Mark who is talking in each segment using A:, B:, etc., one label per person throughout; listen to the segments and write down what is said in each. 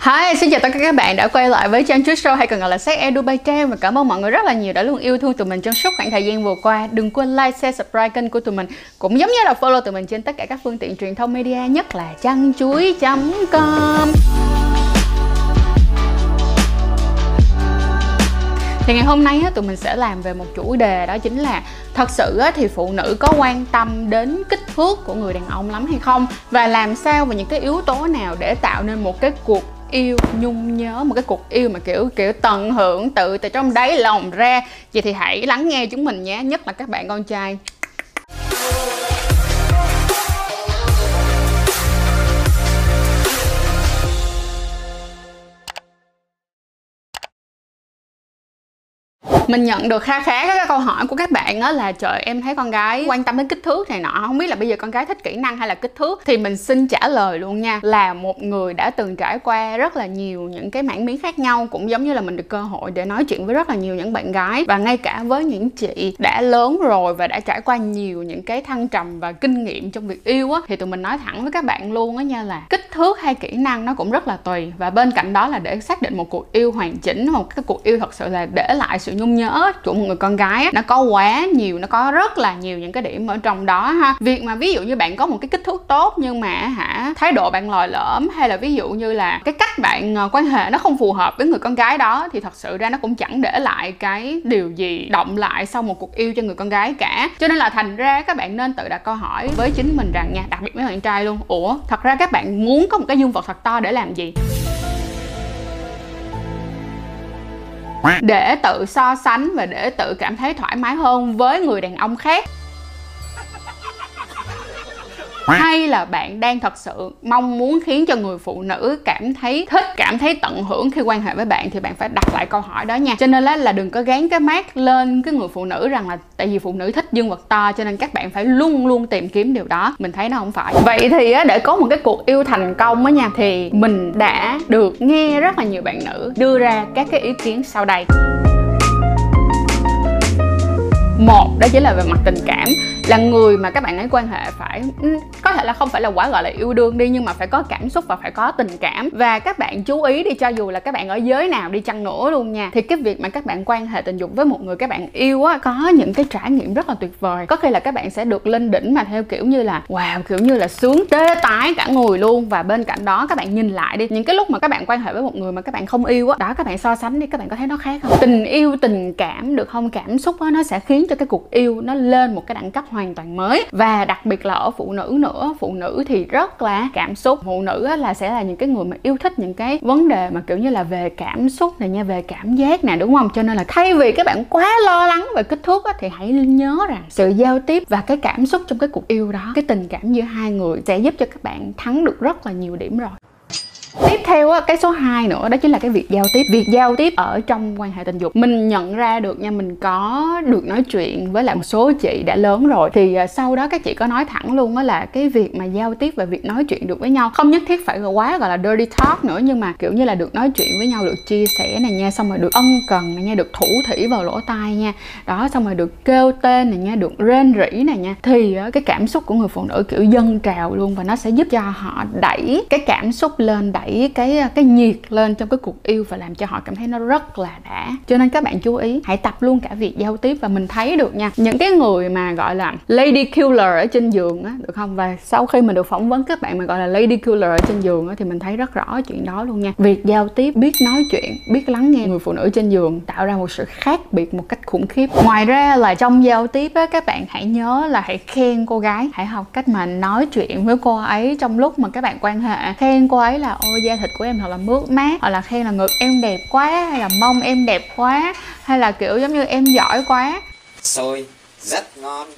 A: Hi, xin chào tất cả các bạn đã quay lại với Trang Chuối Show hay còn gọi là Sex Ed Dubai Trang và cảm ơn mọi người rất là nhiều đã luôn yêu thương tụi mình trong suốt khoảng thời gian vừa qua. Đừng quên like, share, subscribe kênh của tụi mình cũng giống như là follow tụi mình trên tất cả các phương tiện truyền thông media nhất là trang chuối.com. Thì ngày hôm nay á, tụi mình sẽ làm về một chủ đề đó chính là thật sự á, thì phụ nữ có quan tâm đến kích thước của người đàn ông lắm hay không và làm sao và những cái yếu tố nào để tạo nên một cái cuộc yêu nhung nhớ một cái cuộc yêu mà kiểu kiểu tận hưởng tự từ trong đáy lòng ra. Vậy thì hãy lắng nghe chúng mình nhé, nhất là các bạn con trai. Mình nhận được kha khá các câu hỏi của các bạn á là, trời, em thấy con gái quan tâm đến kích thước này nọ, không biết là bây giờ con gái thích kỹ năng hay là kích thước? Thì mình xin trả lời luôn nha, là một người đã từng trải qua rất là nhiều những cái mảng miếng khác nhau, cũng giống như là mình được cơ hội để nói chuyện với rất là nhiều những bạn gái. Và ngay cả với những chị đã lớn rồi và đã trải qua nhiều những cái thăng trầm và kinh nghiệm trong việc yêu á, thì tụi mình nói thẳng với các bạn luôn á nha là kích thước hay kỹ năng nó cũng rất là tùy. Và bên cạnh đó là để xác định một cuộc yêu hoàn chỉnh, một cái cuộc yêu thật sự là để lại sự nhung nhớ, của một người con gái á, nó có quá nhiều, nó có rất là nhiều những cái điểm ở trong đó ha. Việc mà ví dụ như bạn có một cái kích thước tốt nhưng mà hả, thái độ bạn lòi lõm, hay là ví dụ như là cái cách bạn ờ, quan hệ nó không phù hợp với người con gái đó, thì thật sự ra nó cũng chẳng để lại cái điều gì động lại sau một cuộc yêu cho người con gái cả. Cho nên là thành ra các bạn nên tự đặt câu hỏi với chính mình rằng nha, đặc biệt với bạn trai luôn. Ủa, thật ra các bạn muốn có một cái dương vật thật to để làm gì? Để tự so sánh và để tự cảm thấy thoải mái hơn với người đàn ông khác hay là bạn đang thật sự mong muốn khiến cho người phụ nữ cảm thấy thích cảm thấy tận hưởng khi quan hệ với bạn? Thì bạn phải đặt lại câu hỏi đó nha. Cho nên là, là đừng có gán cái mát lên cái người phụ nữ rằng là tại vì phụ nữ thích dương vật to cho nên các bạn phải luôn luôn tìm kiếm điều đó. Mình thấy nó không phải. Vậy thì để có một cái cuộc yêu thành công á nha thì mình đã được nghe rất là nhiều bạn nữ đưa ra các cái ý kiến sau đây. Một đó chính là về mặt tình cảm là người mà các bạn ấy quan hệ phải có thể là không phải là quá gọi là yêu đương đi nhưng mà phải có cảm xúc và phải có tình cảm và các bạn chú ý đi cho dù là các bạn ở giới nào đi chăng nữa luôn nha thì cái việc mà các bạn quan hệ tình dục với một người các bạn yêu á có những cái trải nghiệm rất là tuyệt vời có khi là các bạn sẽ được lên đỉnh mà theo kiểu như là wow kiểu như là sướng tê tái cả người luôn và bên cạnh đó các bạn nhìn lại đi những cái lúc mà các bạn quan hệ với một người mà các bạn không yêu á đó các bạn so sánh đi các bạn có thấy nó khác không tình yêu tình cảm được không cảm xúc á nó sẽ khiến cho cái cuộc yêu nó lên một cái đẳng cấp hoàn hoàn toàn mới. Và đặc biệt là ở phụ nữ nữa phụ nữ thì rất là cảm xúc. Phụ nữ là sẽ là những cái người mà yêu thích những cái vấn đề mà kiểu như là về cảm xúc này nha về cảm giác nè đúng không? Cho nên là thay vì các bạn quá lo lắng về kích thước á, thì hãy nhớ rằng sự giao tiếp và cái cảm xúc trong cái cuộc yêu đó cái tình cảm giữa hai người sẽ giúp cho các bạn thắng được rất là nhiều điểm rồi tiếp theo cái số 2 nữa, đó chính là cái việc giao tiếp. Việc giao tiếp ở trong quan hệ tình dục. Mình nhận ra được nha, mình có được nói chuyện với lại một số chị đã lớn rồi. Thì à, sau đó các chị có nói thẳng luôn đó là cái việc mà giao tiếp và việc nói chuyện được với nhau. Không nhất thiết phải quá, gọi là, dirty talk nữa, nhưng mà kiểu như là được nói chuyện với nhau, được chia sẻ này nha, xong rồi được ân cần này nha, được thủ thỉ vào lỗ tai nha. Đó, xong rồi được kêu tên này nha, được rên rỉ này nha. Thì à, cái cảm xúc của người phụ nữ kiểu dâng trào luôn và nó sẽ giúp cho họ đẩy cái cảm xúc lên đẩy cái cái nhiệt lên trong cái cuộc yêu và làm cho họ cảm thấy nó rất là đã. Cho nên các bạn chú ý, hãy tập luôn cả việc giao tiếp và mình thấy được nha. Những cái người mà gọi là lady killer ở trên giường á, được không? Và sau khi mình được phỏng vấn các bạn mà gọi là lady killer ở trên giường á, thì mình thấy rất rõ chuyện đó luôn nha. Việc giao tiếp, biết nói chuyện, biết lắng nghe người phụ nữ trên giường tạo ra một sự khác biệt một cách khủng khiếp. Ngoài ra là trong giao tiếp á, các bạn hãy nhớ là hãy khen cô gái. Hãy học cách mà nói chuyện với cô ấy trong lúc mà các bạn quan hệ. Khen cô ấy là ôi da thịt của em thật là mướt mát, hoặc là khen là ngực em đẹp quá, hay là mông em đẹp quá, hay là kiểu giống như em giỏi quá.
B: Xôi, rất ngon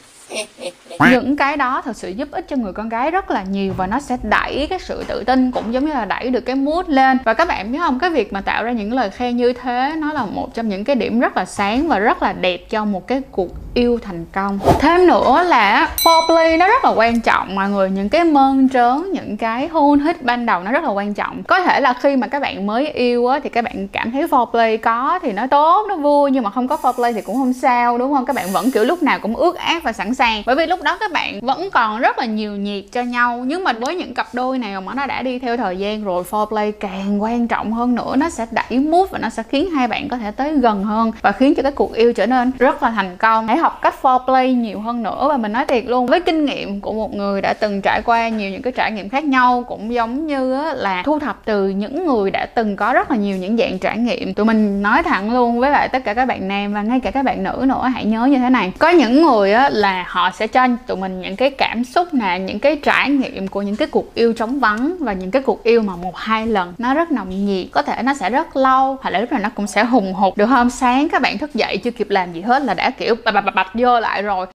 A: những cái đó thật sự giúp ích cho người con gái rất là nhiều và nó sẽ đẩy cái sự tự tin cũng giống như là đẩy được cái mood lên. Và các bạn biết không, cái việc mà tạo ra những lời khen như thế nó là một trong những cái điểm rất là sáng và rất là đẹp cho một cái cuộc yêu thành công. Thêm nữa là foreplay nó rất là quan trọng, mọi người. Những cái mơn trớn, những cái hôn hít ban đầu nó rất là quan trọng. Có thể là khi mà các bạn mới yêu á thì các bạn cảm thấy foreplay có thì nó tốt, nó vui, nhưng mà không có foreplay thì cũng không sao, đúng không? Các bạn vẫn kiểu lúc nào cũng ước ác và sẵn sàng sàng bởi vì lúc đó các bạn vẫn còn rất là nhiều nhiệt cho nhau. Nhưng mà với những cặp đôi nào mà nó đã đi theo thời gian rồi, foreplay càng quan trọng hơn nữa, nó sẽ đẩy mút và nó sẽ khiến hai bạn có thể tới gần hơn và khiến cho cái cuộc yêu trở nên rất là thành công. Hãy học cách foreplay nhiều hơn nữa và mình nói thiệt luôn, với kinh nghiệm của một người đã từng trải qua nhiều những cái trải nghiệm khác nhau, cũng giống như là thu thập từ những người đã từng có rất là nhiều những dạng trải nghiệm. Tụi mình nói thẳng luôn với lại tất cả các bạn nam và ngay cả các bạn nữ nữa, hãy nhớ như thế này. Có những người á là họ sẽ cho tụi mình những cái cảm xúc nè, những cái trải nghiệm của những cái cuộc yêu trống vắng và những cái cuộc yêu mà một, hai lần. Nó rất nồng nhiệt, có thể nó sẽ rất lâu, hoặc là lúc nào nó cũng sẽ hùng hục, được hôm sáng các bạn thức dậy chưa kịp làm gì hết là đã kiểu bạch bạch bạch vô lại rồi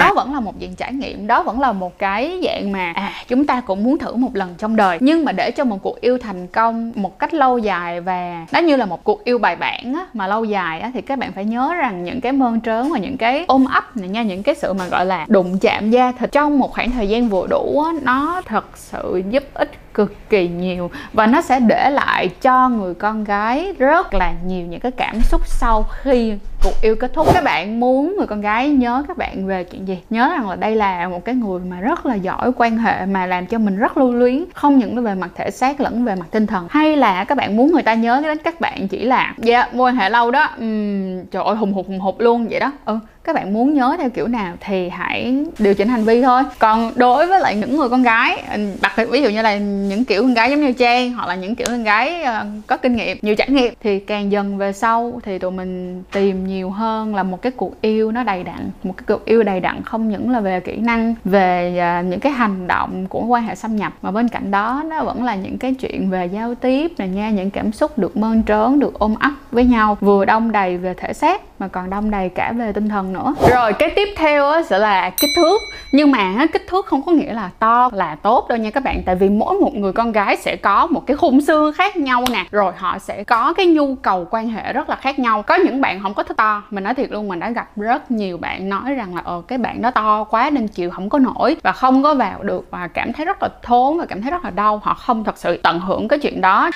A: đó vẫn là một dạng trải nghiệm đó vẫn là một cái dạng mà à chúng ta cũng muốn thử một lần trong đời. Nhưng mà để cho một cuộc yêu thành công một cách lâu dài và nó như là một cuộc yêu bài bản á, mà lâu dài á, thì các bạn phải nhớ rằng những cái mơn trớn và những cái ôm ấp này nha những cái sự mà gọi là đụng chạm da thịt trong một khoảng thời gian vừa đủ á, nó thật sự giúp ích cực kỳ nhiều. Và nó sẽ để lại cho người con gái rất là nhiều những cái cảm xúc sau khi cuộc yêu kết thúc. Các bạn muốn người con gái nhớ các bạn về chuyện gì? Nhớ rằng là đây là một cái người mà rất là giỏi quan hệ mà làm cho mình rất lưu luyến không những về mặt thể xác lẫn về mặt tinh thần. Hay là các bạn muốn người ta nhớ đến các bạn chỉ là dạ mối quan hệ lâu đó. Uhm, trời ơi hùng hục hùng hục luôn vậy đó. Ừ các bạn muốn nhớ theo kiểu nào thì hãy điều chỉnh hành vi thôi. Còn đối với lại những người con gái đặc biệt ví dụ như là những kiểu con gái giống như trang hoặc là những kiểu con gái ờ, có kinh nghiệm, nhiều trải nghiệm thì càng dần về sau thì tụi mình tìm nhiều hơn là một cái cuộc yêu nó đầy đặn, một cái cuộc yêu đầy đặn không những là về kỹ năng, về ờ, những cái hành động của quan hệ xâm nhập. Mà bên cạnh đó, nó vẫn là những cái chuyện về giao tiếp này nha những cảm xúc được mơn trớn, được ôm ấp với nhau, vừa đông đầy về thể xác mà còn đông đầy cả về tinh thần nữa. Rồi cái tiếp theo á, sẽ là kích thước. Nhưng mà kích thước không có nghĩa là to là tốt đâu nha các bạn. Tại vì mỗi một người con gái sẽ có một cái khung xương khác nhau nè. Rồi họ sẽ có cái nhu cầu quan hệ rất là khác nhau. Có những bạn không có thích to. Mình nói thiệt luôn mình đã gặp rất nhiều bạn nói rằng là ờ cái bạn đó to quá nên chịu không có nổi. Và không có vào được và cảm thấy rất là thốn và cảm thấy rất là đau. Họ không thật sự tận hưởng cái chuyện đó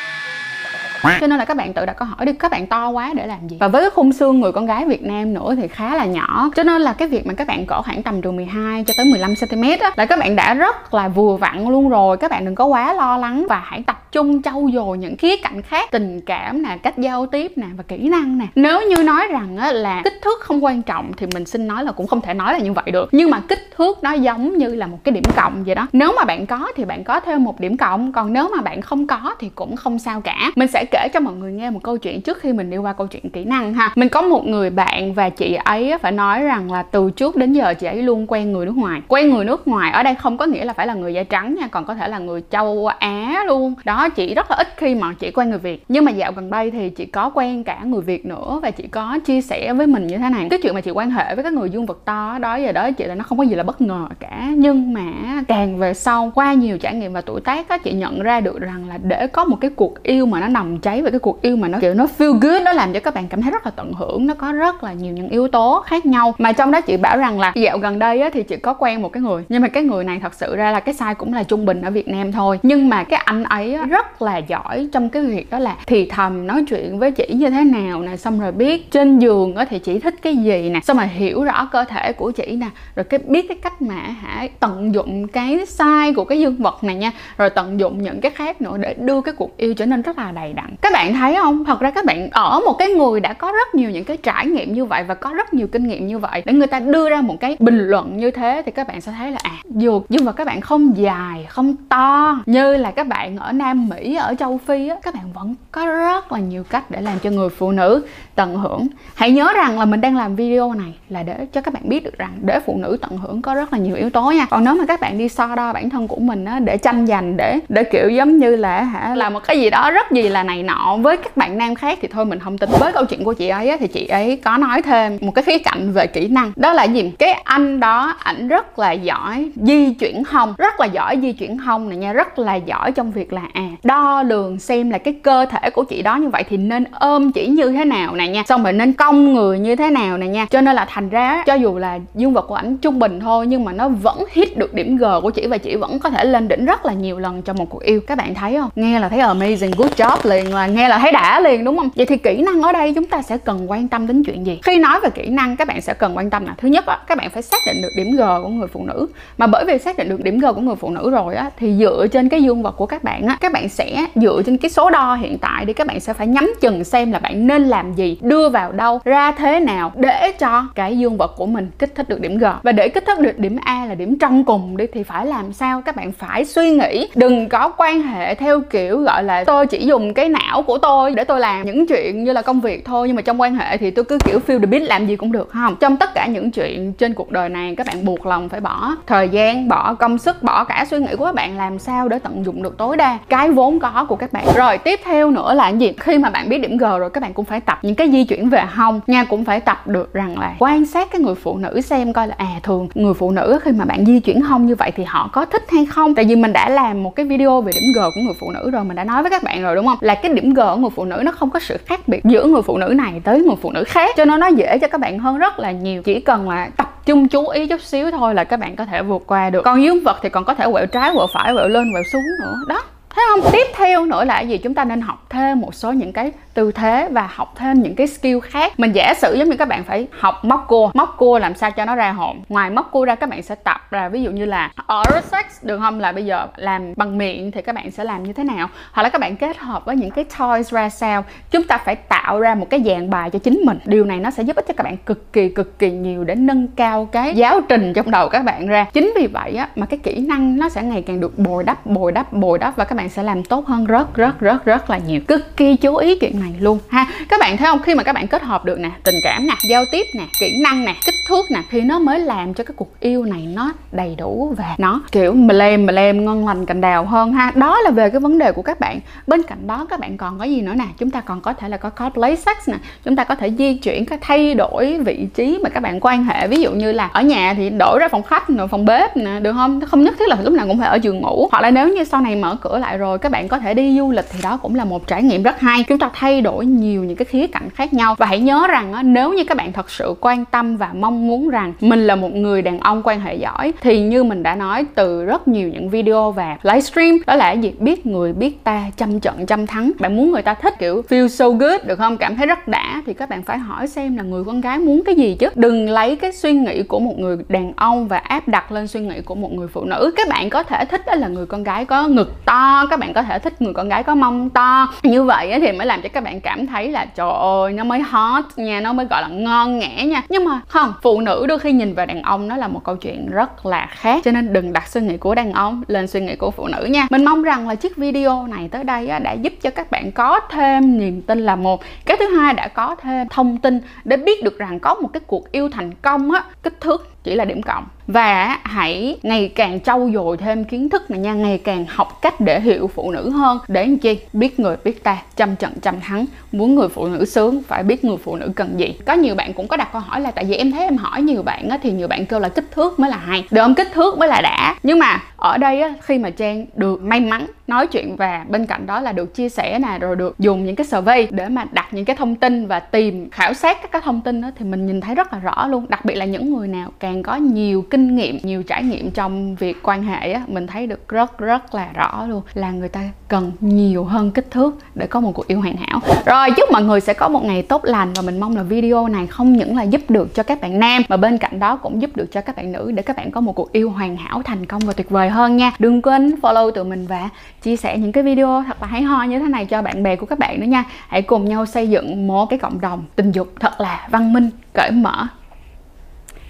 A: cho nên là các bạn tự đặt câu hỏi đi, các bạn to quá để làm gì? Và với cái khung xương người con gái Việt Nam nữa thì khá là nhỏ. Cho nên là cái việc mà các bạn cỡ khoảng tầm từ 12 cho tới 15 cm á, là các bạn đã rất là vừa vặn luôn rồi. Các bạn đừng có quá lo lắng và hãy tập chung trau dồi những khía cạnh khác tình cảm nè cách giao tiếp nè và kỹ năng nè. Nếu như nói rằng á, là kích thước không quan trọng thì mình xin nói là cũng không thể nói là như vậy được. Nhưng mà kích thước nó giống như là một cái điểm cộng vậy đó. Nếu mà bạn có thì bạn có thêm một điểm cộng còn nếu mà bạn không có thì cũng không sao cả. Mình sẽ kể cho mọi người nghe một câu chuyện trước khi mình đi qua câu chuyện kỹ năng ha. Mình có một người bạn và chị ấy phải nói rằng là từ trước đến giờ chị ấy luôn quen người nước ngoài. Quen người nước ngoài ở đây không có nghĩa là phải là người da trắng nha còn có thể là người châu á luôn. Đó chị rất là ít khi mà chị quen người việt. Nhưng mà dạo gần đây thì chị có quen cả người việt nữa và chị có chia sẻ với mình như thế này. Cái chuyện mà chị quan hệ với các người dương vật to đó giờ đó chị là nó không có gì là bất ngờ cả. Nhưng mà càng về sau qua nhiều trải nghiệm và tuổi tác á chị nhận ra được rằng là để có một cái cuộc yêu mà nó nồng cháy và cái cuộc yêu mà nó kiểu nó feel good nó làm cho các bạn cảm thấy rất là tận hưởng nó có rất là nhiều những yếu tố khác nhau. Mà trong đó chị bảo rằng là dạo gần đây á, thì chị có quen một cái người. Nhưng mà cái người này thật sự ra là cái size cũng là trung bình ở Việt Nam thôi. Nhưng mà cái anh ấy á, rất rất là giỏi trong cái việc đó là thì thầm nói chuyện với chị như thế nào nè, xong rồi biết trên giường á thì chị thích cái gì nè, xong rồi hiểu rõ cơ thể của chị nè, rồi cái biết cái cách mà hả tận dụng cái size của cái dương vật này nha, rồi tận dụng những cái khác nữa để đưa cái cuộc yêu trở nên rất là đầy đặn. Các bạn thấy không? Thật ra các bạn ở một cái người đã có rất nhiều những cái trải nghiệm như vậy và có rất nhiều kinh nghiệm như vậy, để người ta đưa ra một cái bình luận như thế thì các bạn sẽ thấy là à dù, nhưng mà các bạn không dài, không to, như là các bạn ở nam mỹ ở châu phi á các bạn vẫn có rất là nhiều cách để làm cho người phụ nữ tận hưởng. Hãy nhớ rằng là mình đang làm video này là để cho các bạn biết được rằng để phụ nữ tận hưởng có rất là nhiều yếu tố nha. Còn nếu mà các bạn đi so đo bản thân của mình á để tranh giành để để kiểu giống như là hả làm một cái gì đó rất gì là này nọ với các bạn nam khác thì thôi mình không tin với câu chuyện của chị ấy á, thì chị ấy có nói thêm một cái khía cạnh về kỹ năng. Đó là gì? Cái anh đó ảnh rất là giỏi di chuyển hông rất là giỏi di chuyển hông này nha rất là giỏi trong việc là à đo lường xem là cái cơ thể của chị đó như vậy thì nên ôm chỉ như thế nào nè nha. Xong rồi nên cong người như thế nào nè nha. Cho nên là thành ra cho dù là dương vật của ảnh trung bình thôi nhưng mà nó vẫn hit được điểm G của chị và chị vẫn có thể lên đỉnh rất là nhiều lần trong một cuộc yêu. Các bạn thấy không? Nghe là thấy amazing good job liền là nghe là thấy đã liền đúng không? Vậy thì kỹ năng ở đây chúng ta sẽ cần quan tâm đến chuyện gì? Khi nói về kỹ năng các bạn sẽ cần quan tâm là thứ nhất á, các bạn phải xác định được điểm G của người phụ nữ. Mà bởi vì xác định được điểm G của người phụ nữ rồi á thì dựa trên cái dương vật của các bạn á các bạn bạn sẽ dựa trên cái số đo hiện tại đi các bạn sẽ phải nhắm chừng xem là bạn nên làm gì, đưa vào đâu, ra thế nào để cho cái dương vật của mình kích thích được điểm G. Và để kích thích được điểm A là điểm trong cùng đi, thì phải làm sao các bạn phải suy nghĩ, đừng có quan hệ theo kiểu, gọi là, tôi chỉ dùng cái não của tôi để tôi làm những chuyện như là công việc thôi, nhưng mà trong quan hệ thì tôi cứ kiểu feel the beat làm gì cũng được, không? Trong tất cả những chuyện trên cuộc đời này, các bạn buộc lòng phải bỏ thời gian, bỏ công sức, bỏ cả suy nghĩ của các bạn, làm sao để tận dụng được tối đa cái cái vốn có của các bạn. Rồi, tiếp theo nữa là gì? Khi mà bạn biết điểm g rồi, các bạn cũng phải tập những cái di chuyển về hông. Nha cũng phải tập được rằng là quan sát cái người phụ nữ xem coi là à thường người phụ nữ khi mà bạn di chuyển hông như vậy thì họ có thích hay không? Tại vì mình đã làm một cái video về điểm g của người phụ nữ rồi, mình đã nói với các bạn rồi, đúng không? Là cái điểm g của người phụ nữ nó không có sự khác biệt giữa người phụ nữ này tới người phụ nữ khác. Cho nên nó dễ cho các bạn hơn rất là nhiều. Chỉ cần là tập chung chú ý chút xíu thôi là các bạn có thể vượt qua được. Còn dương vật thì còn có thể quẹo trái, quẹo phải, quẹo lên, quẹo xuống nữa. Đó thấy không, tiếp theo nữa là gì? Chúng ta nên học thêm một số những cái tư thế và học thêm những cái skill khác. Mình giả sử giống như các bạn phải học móc cua móc cua làm sao cho nó ra hồn? Ngoài móc cua ra, các bạn sẽ tập ra, ví dụ như là oral sex, được không? Là bây giờ làm bằng miệng thì các bạn sẽ làm như thế nào? Hoặc là các bạn kết hợp với những cái toys ra sao? Chúng ta phải tạo ra một cái dạng bài cho chính mình. Điều này nó sẽ giúp ích cho các bạn cực kỳ cực kỳ nhiều để nâng cao cái giáo trình trong đầu các bạn ra. Chính vì vậy á, mà cái kỹ năng nó sẽ ngày càng được bồi đắp bồi đắp bồi đắp và các bạn sẽ làm tốt hơn rất rất rất rất là nhiều. Cực kỳ chú ý chuyện này luôn. Ha, các bạn thấy không? Khi mà các bạn kết hợp được nè, tình cảm nè, giao tiếp nè, kỹ năng nè, kích thước nè, thì nó mới làm cho cái cuộc yêu này nó đầy đủ và nó, kiểu mà lem mà lem ngon lành cành đào hơn ha. Đó là về cái vấn đề của các bạn. Bên cạnh đó, các bạn còn có gì nữa nè? Chúng ta còn có thể là có cosplay sex nè. Chúng ta có thể di chuyển cái thay đổi vị trí mà các bạn quan hệ. Ví dụ như là ở nhà thì đổi ra phòng khách rồi phòng bếp nè, được không? Không nhất thiết là lúc nào cũng phải ở giường ngủ. Hoặc là nếu như sau này mở cửa lại rồi các bạn có thể đi du lịch thì đó cũng là một trải nghiệm rất hay. Chúng ta thay đổi nhiều những cái khía cạnh khác nhau. Và hãy nhớ rằng á, nếu như các bạn thật sự quan tâm và mong muốn rằng mình là một người đàn ông quan hệ giỏi thì như mình đã nói từ rất nhiều những video và livestream đó là gì? Biết người biết ta trăm trận trăm thắng. Bạn muốn người ta thích kiểu feel so good được không? Cảm thấy rất đã thì các bạn phải hỏi xem là người con gái muốn cái gì chứ? Đừng lấy cái suy nghĩ của một người đàn ông và áp đặt lên suy nghĩ của một người phụ nữ. Các bạn có thể thích đó là người con gái có ngực to các bạn bạn có thể thích người con gái có mông to. Như vậy thì mới làm cho các bạn cảm thấy là trời ơi, nó mới hot nha, nó mới, gọi là, ngon nghẻ nha. Nhưng mà không, phụ nữ đôi khi nhìn vào đàn ông nó là một câu chuyện rất là khác. Cho nên đừng đặt suy nghĩ của đàn ông lên suy nghĩ của phụ nữ nha. Mình mong rằng là chiếc video này tới đây đã giúp cho các bạn có thêm niềm tin là một. Cái thứ hai đã có thêm thông tin để biết được rằng có một cái cuộc yêu thành công á, kích thước chỉ là điểm cộng. Và hãy ngày càng trau dồi thêm kiến thức này nha ngày càng học cách để hiểu phụ nữ hơn. Để làm chi? Biết người biết ta trăm trận trăm thắng. Muốn người phụ nữ sướng phải biết người phụ nữ cần gì. Có nhiều bạn cũng có đặt câu hỏi là tại vì em thấy em hỏi nhiều bạn á, thì nhiều bạn kêu là kích thước mới là hay. Được không? Kích thước mới là đã. Nhưng mà ở đây á, khi mà trang được may mắn nói chuyện và bên cạnh đó là được chia sẻ nè rồi được dùng những cái survey để mà đặt những cái thông tin và tìm khảo sát các cái thông tin đó thì mình nhìn thấy rất là rõ luôn. Đặc biệt là những người nào càng có nhiều kinh nghiệm nhiều trải nghiệm trong việc quan hệ á mình thấy được rất rất là rõ luôn là người ta cần nhiều hơn kích thước để có một cuộc yêu hoàn hảo. Rồi chúc mọi người sẽ có một ngày tốt lành và mình mong là video này không những là giúp được cho các bạn nam mà bên cạnh đó cũng giúp được cho các bạn nữ để các bạn có một cuộc yêu hoàn hảo thành công và tuyệt vời hơn nha. Đừng quên follow tụi mình và chia sẻ những cái video thật là hay ho như thế này cho bạn bè của các bạn nữa nha. Hãy cùng nhau xây dựng một cái cộng đồng tình dục thật là văn minh, cởi mở.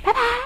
A: Bye bye!